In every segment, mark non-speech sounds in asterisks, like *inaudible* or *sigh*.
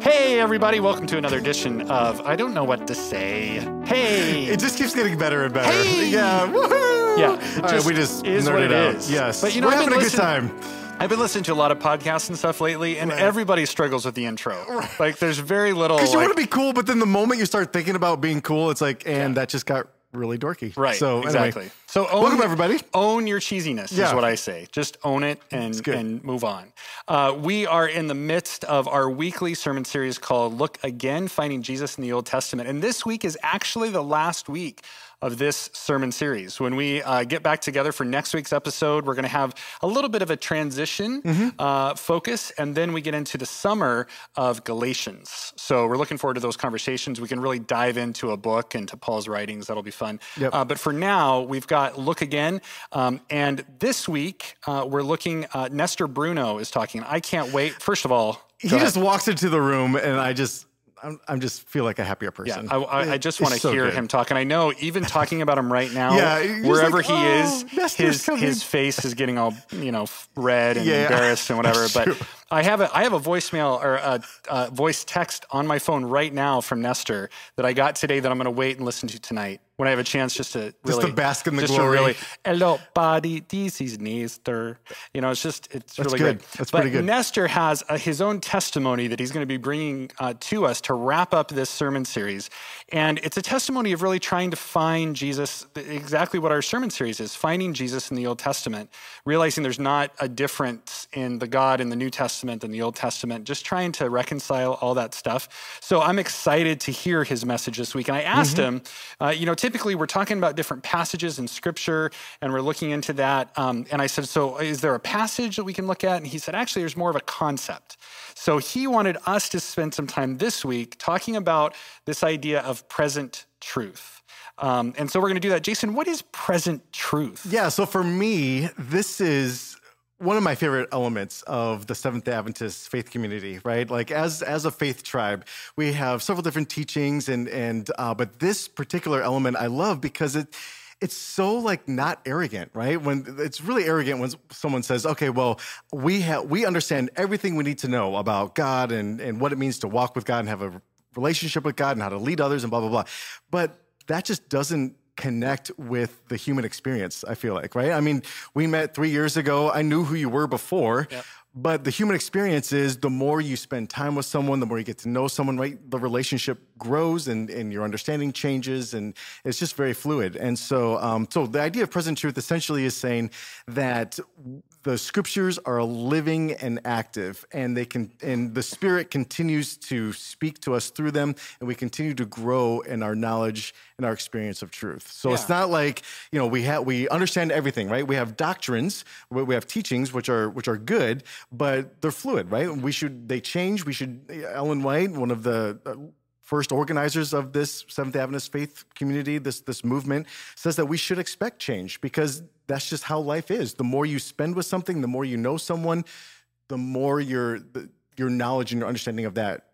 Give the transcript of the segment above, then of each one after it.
Hey, everybody, welcome to another edition of I Don't Know What to Say. Hey. It just keeps getting better and better. Hey! *laughs* Yeah. Woohoo! Yeah, All right, we just is nerded what it out. is. Yes. But, you know, we're I've having a good time. I've been listening to a lot of podcasts and stuff lately, and everybody struggles with the intro. *laughs* Like, there's very little. Because you like- want to be cool, but then the moment you start thinking about being cool, it's like, and that just got really dorky. Right. So anyway. exactly. So own, Welcome, everybody. Own your cheesiness is what I say. Just own it and and move on. Uh, we are in the midst of our weekly sermon series called "Look Again: Finding Jesus in the Old Testament," and this week is actually the last week of this sermon series. When we uh, get back together for next week's episode, we're going to have a little bit of a transition Mm-hmm. uh, focus, and then we get into the summer of Galatians. So we're looking forward to those conversations. We can really dive into a book and to Paul's writings. That'll be fun. Yep. Uh, but for now, we've got Look Again. Um, and this week, uh, we're looking, uh, Nestor Bruno is talking. I can't wait. First of all, He just walks into the room, and I just, I'm, I'm just feel like a happier Yeah, person. I, I, I just want to so hear good. him talk, and I know even *laughs* talking about him right now, Yeah, wherever like, he "Oh, is, his coming." his face is getting all you know red and Yeah, embarrassed and *laughs* whatever. But true. I have a I have a voicemail or a, a voice text on my phone right now from Nestor that I got today that I'm going to wait and listen to tonight when I have a chance just to really to bask in the just glory. To really, hello, buddy. This is Nestor. You know, it's just it's really good. good. That's but pretty good. Nestor has uh, his own testimony that he's going to be bringing uh, to us to wrap up this sermon series. And it's a testimony of really trying to find Jesus, exactly what our sermon series is finding Jesus in the Old Testament, realizing there's not a difference in the God in the New Testament and the Old Testament, just trying to reconcile all that stuff. So I'm excited to hear his message this week. And I asked him, uh, you know, typically we're talking about different passages in scripture and we're looking into that. Um, and I said, so is there a passage that we can look at? And he said, actually, there's more of a concept. So he wanted us to spend some time this week talking about this idea of present truth. Um, and so we're going to do that. Jason, what is present truth? Yeah, so for me, this is one of my favorite elements of the Seventh Day Adventist faith community, right? Like as as a faith tribe, we have several different teachings, and and uh, but this particular element I love because it it's so like not arrogant, right? When it's really arrogant when someone says, "Okay, well, we have we understand everything we need to know about God and and what it means to walk with God and have a relationship with God and how to lead others and blah blah blah," but that just doesn't connect with the human experience, I feel like, right? I mean, we met three years ago. I knew who you were before, but the human experience is the more you spend time with someone, the more you get to know someone, right? The relationship grows and, and your understanding changes and it's just very fluid. And so, um, so the idea of present truth essentially is saying that the scriptures are living and active and they can and the spirit continues to speak to us through them and we continue to grow in our knowledge and our experience of truth. So it's not like you know we have we understand everything right? We have doctrines we we have teachings which are which are good but they're fluid right? We should they change. We should ellen white one of the uh, first organizers of this Seventh Adventist faith community, this this movement, says that we should expect change because that's just how life is. The more you spend with something, the more you know someone, the more your your knowledge and your understanding of that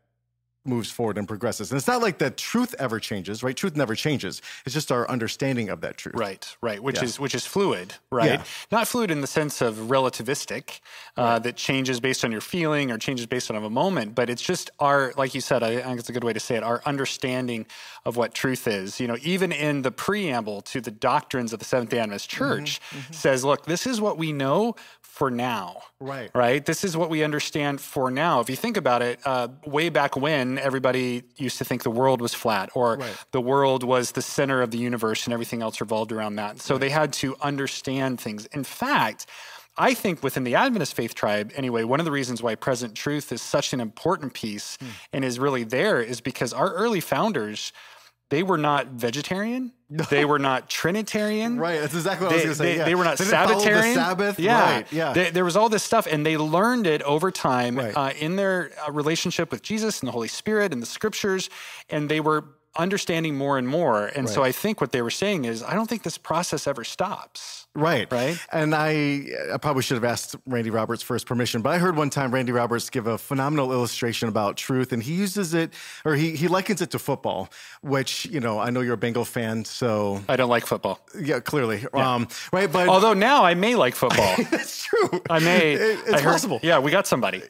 moves forward and progresses. And it's not like the truth ever changes, right? Truth never changes. It's just our understanding of that truth. Right, right, which Yeah. is which is fluid, right? Yeah. Not fluid in the sense of relativistic, uh, that changes based on your feeling or changes based on a moment, but it's just our, like you said, I, I think it's a good way to say it, our understanding of what truth is. You know, even in the preamble to the doctrines of the Seventh Day Adventist Mm-hmm, Church, says, look, this is what we know for now. Right. Right. This is what we understand for now. If you think about it, uh, way back when everybody used to think the world was flat or Right. the world was the center of the universe and everything else revolved around that. So they had to understand things. In fact, I think within the Adventist faith tribe, anyway, one of the reasons why present truth is such an important piece Hmm. and is really there is because our early founders, they were not vegetarian, they were not Trinitarian, *laughs* Right. That's exactly what I they, was going to say. they- yeah. they were not They Sabbatarian. Sabbath. Yeah, Right. Yeah. They- there was all this stuff, and they learned it over time Right. uh, in their uh, relationship with Jesus and the Holy Spirit and the Scriptures, and they were understanding more and more. And so I think what they were saying is, I don't think this process ever stops. Right. Right? And I, I probably should have asked Randy Roberts for his permission, but I heard one time Randy Roberts give a phenomenal illustration about truth, and he uses it, or he, he likens it to football, which, you know, I know you're a Bengal fan, so I don't like football. yeah, clearly. Um, right. But Although now I may like football. *laughs* That's true. I may. It- it's I heard- possible. Yeah, we got somebody.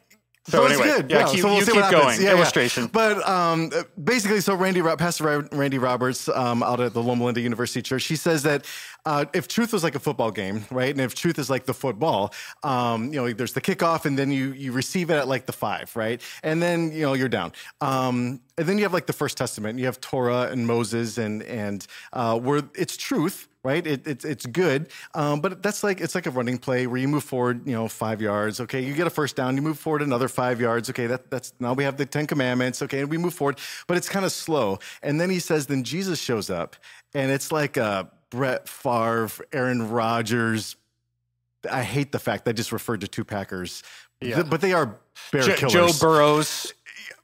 So, So anyway, good. yeah, keep, so we'll you see what going. happens. Yeah, yeah. Illustration. But um, basically, so Randy, Pastor Randy Roberts um, out at the Loma Linda University Church, he says that uh, if truth was like a football game, right, and if truth is like the football, um, you know, there's the kickoff, and then you you receive it at like the five, right, and then you know you're down. Um, and then you have like the First Testament, you have Torah and Moses, and and uh, where it's truth right? It, it's it's good, um, but that's like it's like a running play where you move forward, you know, five yards. Okay, you get a first down, you move forward another five yards. Okay, that, that's now we have the Ten Commandments. Okay, and we move forward, but it's kind of slow. And then he says, then Jesus shows up, and it's like a Brett Favre, Aaron Rodgers. I hate the fact that I just referred to two Packers, Yeah. but they are bear Jo- killers. Joe Burrows,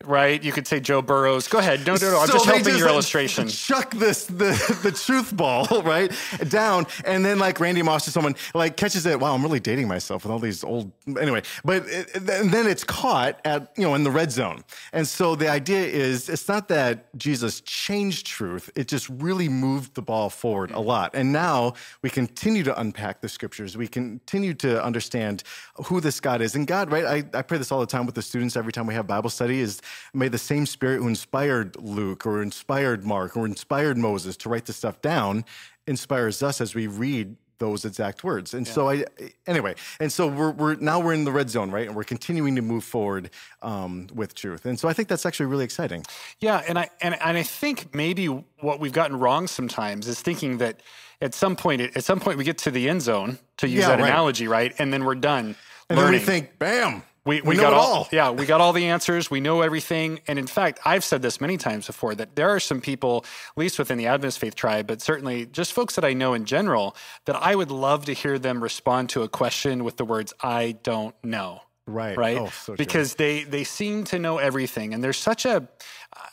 right? You could say Joe Burrows. Go ahead. No, no, no. I'm So just helping your uh, illustration. Chuck this the the truth ball *laughs* right down, and then like Randy Moss or someone like catches it. Wow, I'm really dating myself with all these old. Anyway, but it, then it's caught at you know in the red zone, and so the idea is it's not that Jesus changed truth; it just really moved the ball forward a lot. And now we continue to unpack the scriptures. We continue to understand who this God is, and God, right? I, I pray this all the time with the students every time we have Bible study. Is may the same Spirit who inspired Luke or inspired Mark or inspired Moses to write this stuff down inspires us as we read those exact words. And so I anyway, and so we're we're now we're in the red zone, right? And we're continuing to move forward um, with truth. And so I think that's actually really exciting. Yeah, and I and, and I think maybe what we've gotten wrong sometimes is thinking that at some point at some point we get to the end zone to use Yeah, that right. analogy, right? And then we're done And learning. then we think, bam, we, we, we, got all, all. yeah we got all the answers. We know everything. And in fact i've said this many times before that there are some people at least within the adventist faith tribe but certainly just folks that i know in general that i would love to hear them respond to a question with the words i don't know. Right. right? Oh, so because they they seem to know everything. And there's such a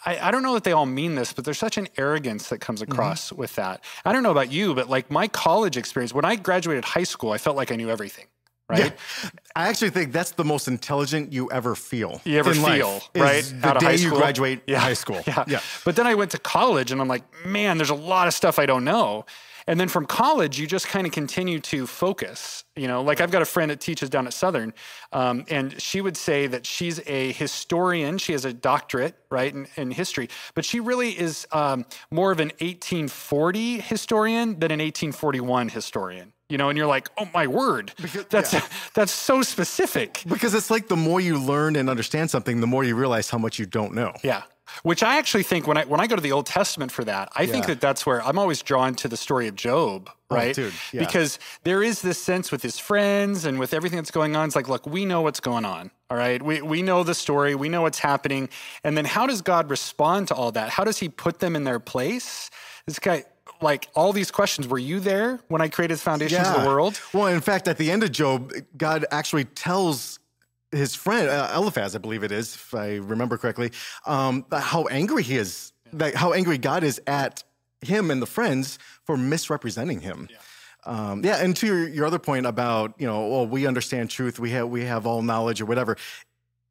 I, I don't know that they all mean this but there's such an arrogance that comes Mm-hmm. across with that. I don't know about you but like my college experience when i graduated high school i felt like i knew everything right I actually think that's the most intelligent you ever feel. you ever in life, feel, right? The out of day high you school. graduate high school. Yeah. yeah. But then I went to college and I'm like, man, there's a lot of stuff I don't know. And then from college, you just kind of continue to focus. You know, like I've got a friend that teaches down at Southern, um, and she would say that she's a historian. She has a doctorate, right, in, in history, but she really is um, more of an 1840 historian than an 1841 historian. You know, and you're like, oh my word, that's yeah. *laughs* that's so specific. Because it's like the more you learn and understand something, the more you realize how much you don't know. Yeah. Which I actually think when I when I go to the Old Testament for that, I think that that's where I'm always drawn to the story of Job, oh, right? dude, yeah. Because there is this sense with his friends and with everything that's going on. It's like, look, we know what's going on. All right. We we know the story, we know what's happening. And then how does God respond to all that? How does he put them in their place? This guy like all these questions. Were you there when I created the foundations of the world? Well, in fact, at the end of Job, God actually tells his friend uh, Eliphaz, I believe it is, if I remember correctly, um, how angry he is, that how angry God is at him and the friends for misrepresenting him. Um, yeah, and to your, your other point about you know, well, we understand truth, we have we have all knowledge or whatever.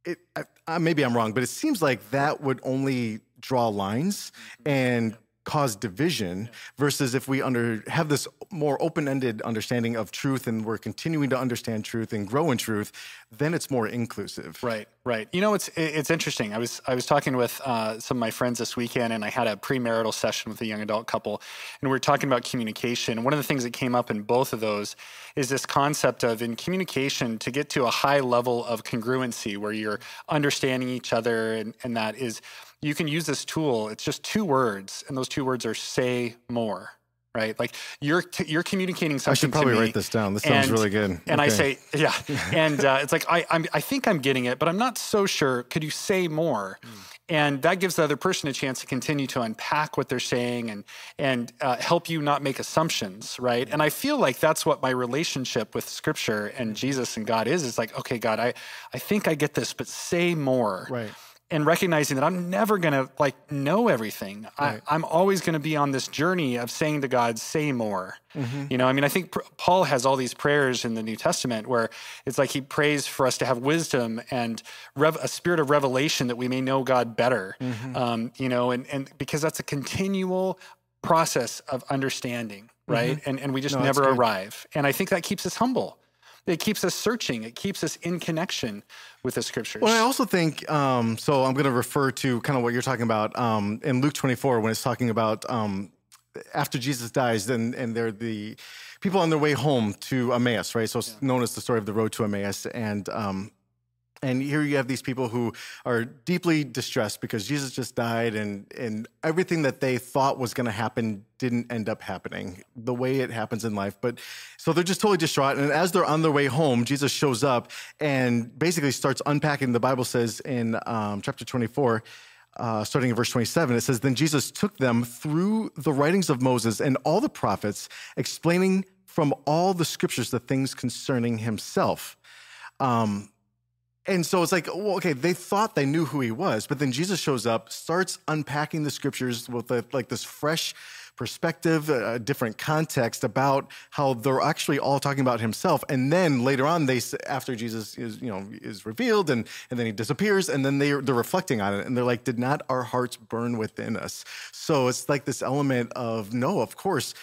It, I, I, maybe I'm wrong, but it seems like that would only draw lines and cause division versus if we under have this more open-ended understanding of truth and we're continuing to understand truth and grow in truth then it's more inclusive Right, right. You know, it's it's interesting. I was I was talking with uh, some of my friends this weekend, and I had a premarital session with a young adult couple, and we were talking about communication. One of the things that came up in both of those is this concept of in communication to get to a high level of congruency where you're understanding each other, and, and that is you can use this tool. It's just two words, and those two words are "say more." Right, like you're you're communicating something. I should probably me, write this down. This sounds really good. And I say, yeah, *laughs* and uh, it's like I I'm, I think I'm getting it, but I'm not so sure. Could you say more? And that gives the other person a chance to continue to unpack what they're saying and and uh, help you not make assumptions, right? And I feel like that's what my relationship with Scripture and Jesus and God is. It's like, okay, God, I I think I get this, but say more, Right. And recognizing that I'm never gonna like know everything. I, I'm always gonna be on this journey of saying to God, "Say more." Mm-hmm. You know, I mean, I think pr- Paul has all these prayers in the New Testament where it's like he prays for us to have wisdom and rev- a spirit of revelation that we may know God better. Mm-hmm. Um, you know, and and because that's a continual process of understanding, mm-hmm. right? And and we just No, never arrive. And I think that keeps us humble It keeps us searching. It keeps us in connection with the scriptures. Well, I also think um, so. I'm going to refer to kind of what you're talking about um, in Luke 24 when it's talking about um, after Jesus dies, then and they're the people on their way home to Emmaus, right? So it's yeah. known as the story of the road to Emmaus, and um, and here you have these people who are deeply distressed because Jesus just died and, and everything that they thought was going to happen didn't end up happening the way it happens in life. But so they're just totally distraught. And as they're on their way home, Jesus shows up and basically starts unpacking. The Bible says in um, chapter 24, uh, starting in verse 27, it says, Then Jesus took them through the writings of Moses and all the prophets, explaining from all the scriptures the things concerning himself. Um, and so it's like, well, okay, they thought they knew who he was, but then Jesus shows up, starts unpacking the scriptures with a, like this fresh perspective, uh, a different context about how they're actually all talking about himself. And then later on, they after Jesus is you know is revealed and and then he disappears, and then they they're reflecting on it, and they're like, did not our hearts burn within us? So it's like this element of no, of course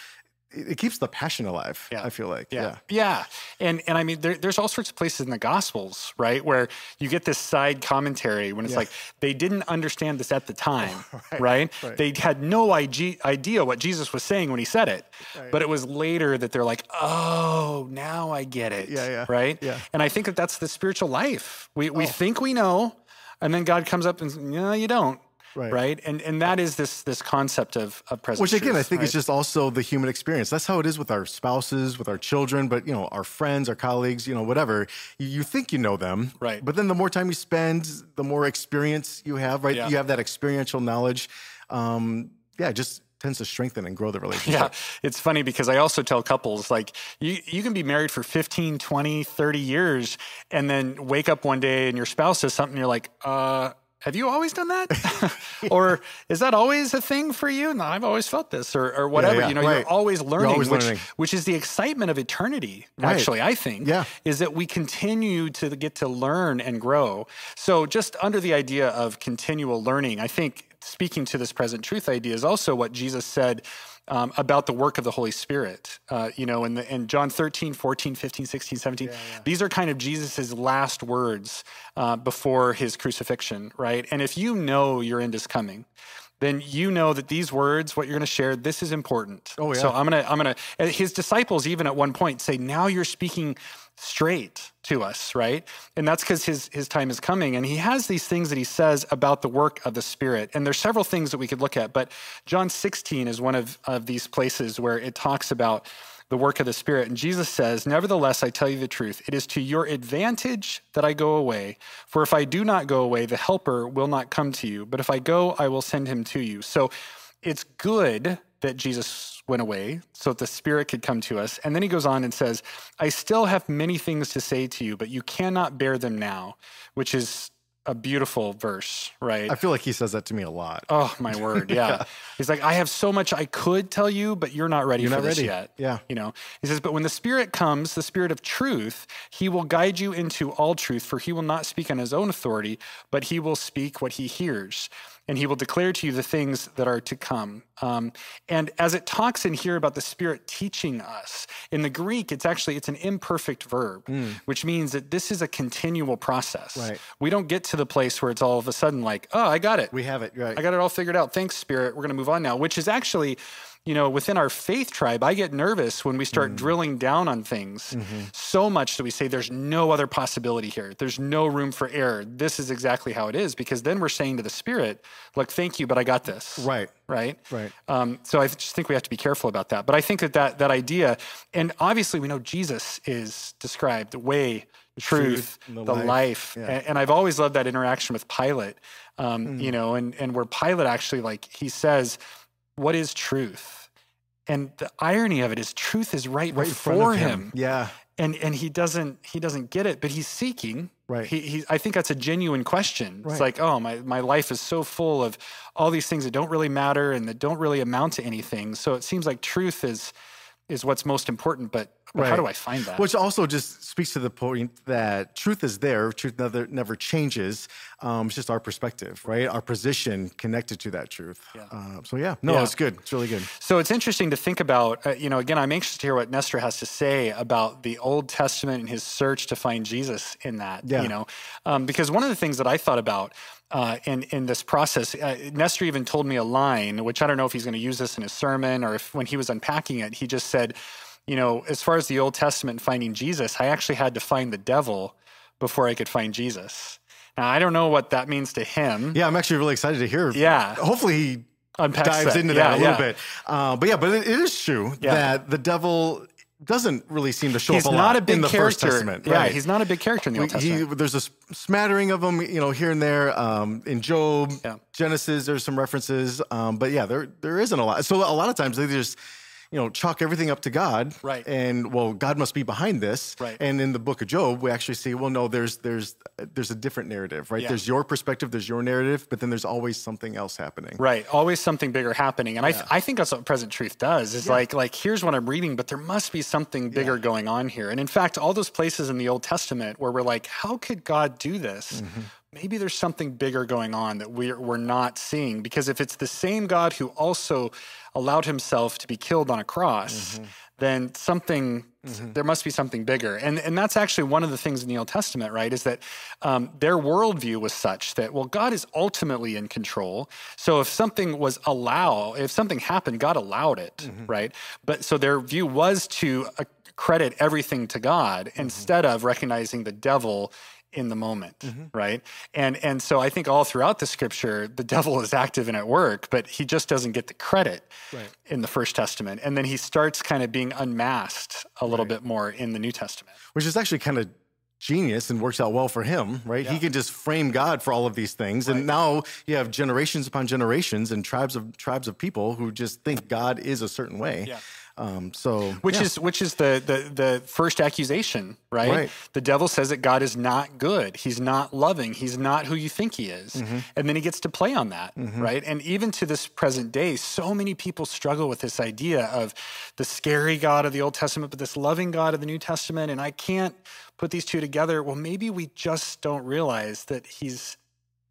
it keeps the passion alive. Yeah. I feel like. Yeah. Yeah. yeah. And and I mean there, there's all sorts of places in the gospels, right, where you get this side commentary when it's yeah. like they didn't understand this at the time, *laughs* right. Right? right? They had no idea what Jesus was saying when he said it. Right. But it was later that they're like, "Oh, now I get it." Yeah, yeah. Right? Yeah. And I think that that's the spiritual life. We we oh. think we know, and then God comes up and no, you don't right. right? And and that is this this concept of of present. Which again, truth, I think right? is just also the human experience. That's how it is with our spouses, with our children, but you know, our friends, our colleagues, you know, whatever. You, think you know them, right? But then the more time you spend, the more experience you have, right? Yeah. You have that experiential knowledge. Um, yeah, it just tends to strengthen and grow the *laughs* relationship. Yeah, it's funny because I also tell couples like you you can be married for 15, 20, 30 years and then wake up one day and your spouse says something you're like, "Uh, have you always done that? *laughs* *laughs* or is that always a thing for you? No, I've always felt this or, or whatever. Yeah, yeah, you know, right. you're always learning, always which, learning. which is the excitement of eternity, right. actually, I think, yeah. is that we continue to get to learn and grow. So just under the idea of continual learning, I think speaking to this present truth idea is also what Jesus said um, about the work of the Holy Spirit. Uh, you know, in, the, in John 13, 14, 15, 16, 17, yeah, yeah. these are kind of Jesus's last words uh, before his crucifixion, right? And if you know your end is coming, then you know that these words, what you're going to share, this is important. Oh yeah. So I'm going to, I'm going to. His disciples even at one point say, "Now you're speaking straight to us, right? And that's because his his time is coming. And he has these things that he says about the work of the Spirit. And there's several things that we could look at, but John 16 is one of, of these places where it talks about the work of the Spirit. And Jesus says, Nevertheless, I tell you the truth, it is to your advantage that I go away. For if I do not go away, the Helper will not come to you. But if I go, I will send him to you. So it's good that Jesus went away so that the Spirit could come to us. And then he goes on and says, I still have many things to say to you, but you cannot bear them now, which is a beautiful verse, right? I feel like he says that to me a lot. Oh my *laughs* word, yeah. yeah. He's like, I have so much I could tell you, but you're not ready you're for not this ready. yet. Yeah. You know, he says, but when the Spirit comes, the Spirit of truth, he will guide you into all truth, for he will not speak on his own authority, but he will speak what he hears and he will declare to you the things that are to come. Um, and as it talks in here about the Spirit teaching us, in the Greek, it's actually it's an imperfect verb, mm. which means that this is a continual process. Right. We don't get to the place where it's all of a sudden like, oh, I got it. We have it. Right. I got it all figured out. Thanks, Spirit. We're going to move on now. Which is actually you know, within our faith tribe, I get nervous when we start mm. drilling down on things mm-hmm. so much that we say there's no other possibility here. There's no room for error. This is exactly how it is because then we're saying to the spirit, look, thank you, but I got this. Right. Right. Right. Um, so I just think we have to be careful about that. But I think that that, that idea, and obviously we know Jesus is described the way, the truth, the, the, life. life. Yeah. And, and, I've always loved that interaction with Pilate, um, mm. you know, and, and where Pilate actually like, he says, what is truth? And the irony of it is truth is right, right before him. him. Yeah. And and he doesn't he doesn't get it, but he's seeking. Right. He, he I think that's a genuine question. Right. It's like, oh, my, my life is so full of all these things that don't really matter and that don't really amount to anything. So it seems like truth is is what's most important, but, but how do I find that? Which also just speaks to the point that truth is there, truth never, never changes. Um, it's just our perspective, right? Our position connected to that truth. Yeah. Uh, so, yeah, no, Yeah. it's good. It's really good. So it's interesting to think about, uh, you know, again, I'm anxious to hear what Nestor has to say about the Old Testament and his search to find Jesus in that, Yeah. you know, um, because one of the things that I thought about uh, in, in this process, uh, Nestor even told me a line, which I don't know if he's going to use this in his sermon or if when he was unpacking it, he just said, you know, as far as the Old Testament finding Jesus, I actually had to find the devil before I could find Jesus. Now, I don't know what that means to him. Yeah, I'm actually really excited to hear. Yeah. Hopefully, he Unpacks dives that. into Yeah, that a little yeah. bit. Uh, but yeah, but it, it is true Yeah. that the devil doesn't really seem to show He's up a not lot a big in the First character. Testament. Yeah, right. he's not a big character in the Old He- Testament. there's a smattering of them, you know, here and there. Um, in Job, Yeah. Genesis, there's some references, um, but yeah, there there isn't a lot. So a lot of times they just, you know, chalk everything up to God, Right. And well, God must be behind this, Right. And in the Book of Job, we actually see, well, no, there's there's there's a different narrative, right? Yeah. There's your perspective, there's your narrative, but then there's always something else happening. Right, always something bigger happening, and I, th- I think that's what present truth does. Is like like here's what I'm reading, but there must be something bigger going on here. And in fact, all those places in the Old Testament where we're like, how could God do this? Mm-hmm. Maybe there's something bigger going on that we're we're not seeing. Because if it's the same God who also allowed Himself to be killed on a cross, then something there must be something bigger. And and that's actually one of the things in the Old Testament, right? Is that um, their worldview was such that well, God is ultimately in control. So if something was allow, if something happened, God allowed it, right? But so their view was to uh, credit everything to God instead of recognizing the devil in the moment mm-hmm. right? And and so i think all throughout the scripture the devil is active and at work but he just doesn't get the credit in the first testament. And then he starts kind of being unmasked a little bit more in the new testament. Which is actually kind of genius and works out well for him, right? He can just frame God for all of these things, and now you have generations upon generations and tribes of tribes of people who just think God is a certain way. Yeah. Um, so, which yeah. is which is the, the the first accusation right? Right. the devil says that god is not good he's not loving he's not who you think he is Mm-hmm. and then he gets to play on that right and even to this present day so many people struggle with this idea of the scary god of the old testament but this loving god of the new testament and i can't put these two together well maybe we just don't realize that he's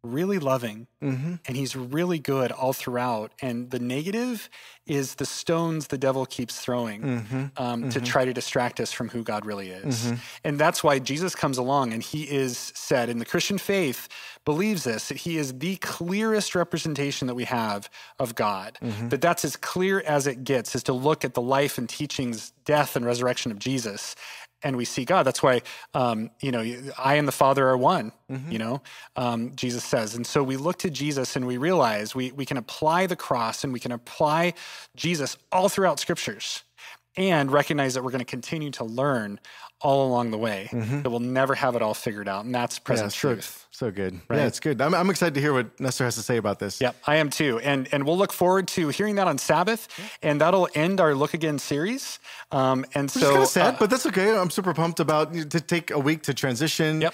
really loving Mm-hmm. and he's really good all throughout. And the negative is the stones the devil keeps throwing Mm-hmm. um, to try to distract us from who God really is. And that's why Jesus comes along and he is said, in the Christian faith believes this, that he is the clearest representation that we have of God. Mm-hmm. That that's as clear as it gets, is to look at the life and teachings, death and resurrection of Jesus and we see God. That's why, um, you know, I and the Father are one, you know, um, Jesus says. And so we look to Jesus and we realize we, we can apply the cross and we can apply Jesus all throughout scriptures and recognize that we're going to continue to learn all along the way, that we'll never have it all figured out. And that's yeah, present so, truth. so good. Yeah, it's good. I'm, I'm excited to hear what Nestor has to say about this. Yep, I am too. And and we'll look forward to hearing that on Sabbath, and that'll end our Look Again series. Um, and Which so, kind of sad, uh, but that's okay. I'm super pumped about to take a week to transition. Yep.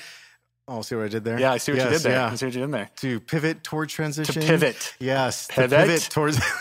Oh, see what I did there? yeah, I see what you did there. Yeah. I see what you did there. To pivot toward transition. To pivot. Yes. To Pivot. pivot towards. *laughs*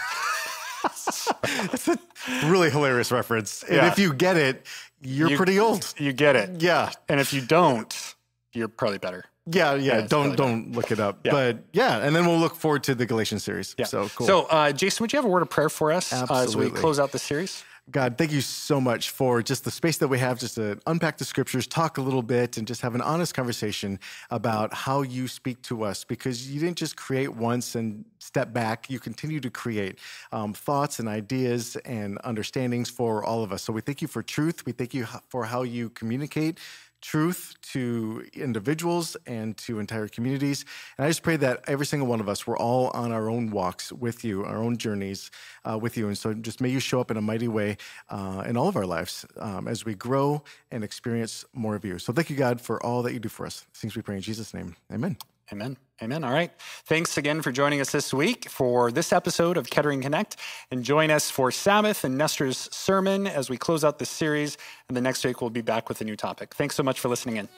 *laughs* That's a really hilarious reference. And Yeah. if you get it, you're You- pretty old. You get it. Yeah. And if you don't, you're probably better. Yeah, yeah. it's don't don't look it up. Yeah. But yeah, and then we'll look forward to the Galatians series. Yeah. So cool. So, uh, Jason, would you have a word of prayer for us uh, as we close out the series? God, thank you so much for just the space that we have just to unpack the scriptures, talk a little bit, and just have an honest conversation about how you speak to us because you didn't just create once and step back. You continue to create um, thoughts and ideas and understandings for all of us. So we thank you for truth. We thank you for how you communicate truth to individuals and to entire communities. And I just pray that every single one of us, we're all on our own walks with you, our own journeys uh, with you. And so just may you show up in a mighty way uh, in all of our lives um, as we grow and experience more of you. So thank you, God, for all that you do for us. Things we pray in Jesus' name. Amen. Amen. Amen. All right. Thanks again for joining us this week for this episode of Kettering Connect. And join us for Sabbath and Nestor's sermon as we close out this series. And the next week, we'll be back with a new topic. Thanks so much for listening in.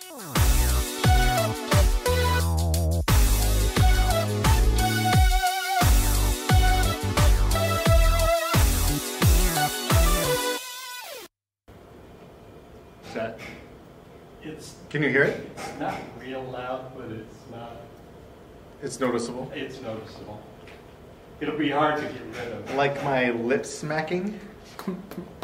that? It's, Can you hear it? it's not real loud, but it's not, It's noticeable. it's noticeable. It'll be hard to get rid of. Like my lip smacking? *laughs*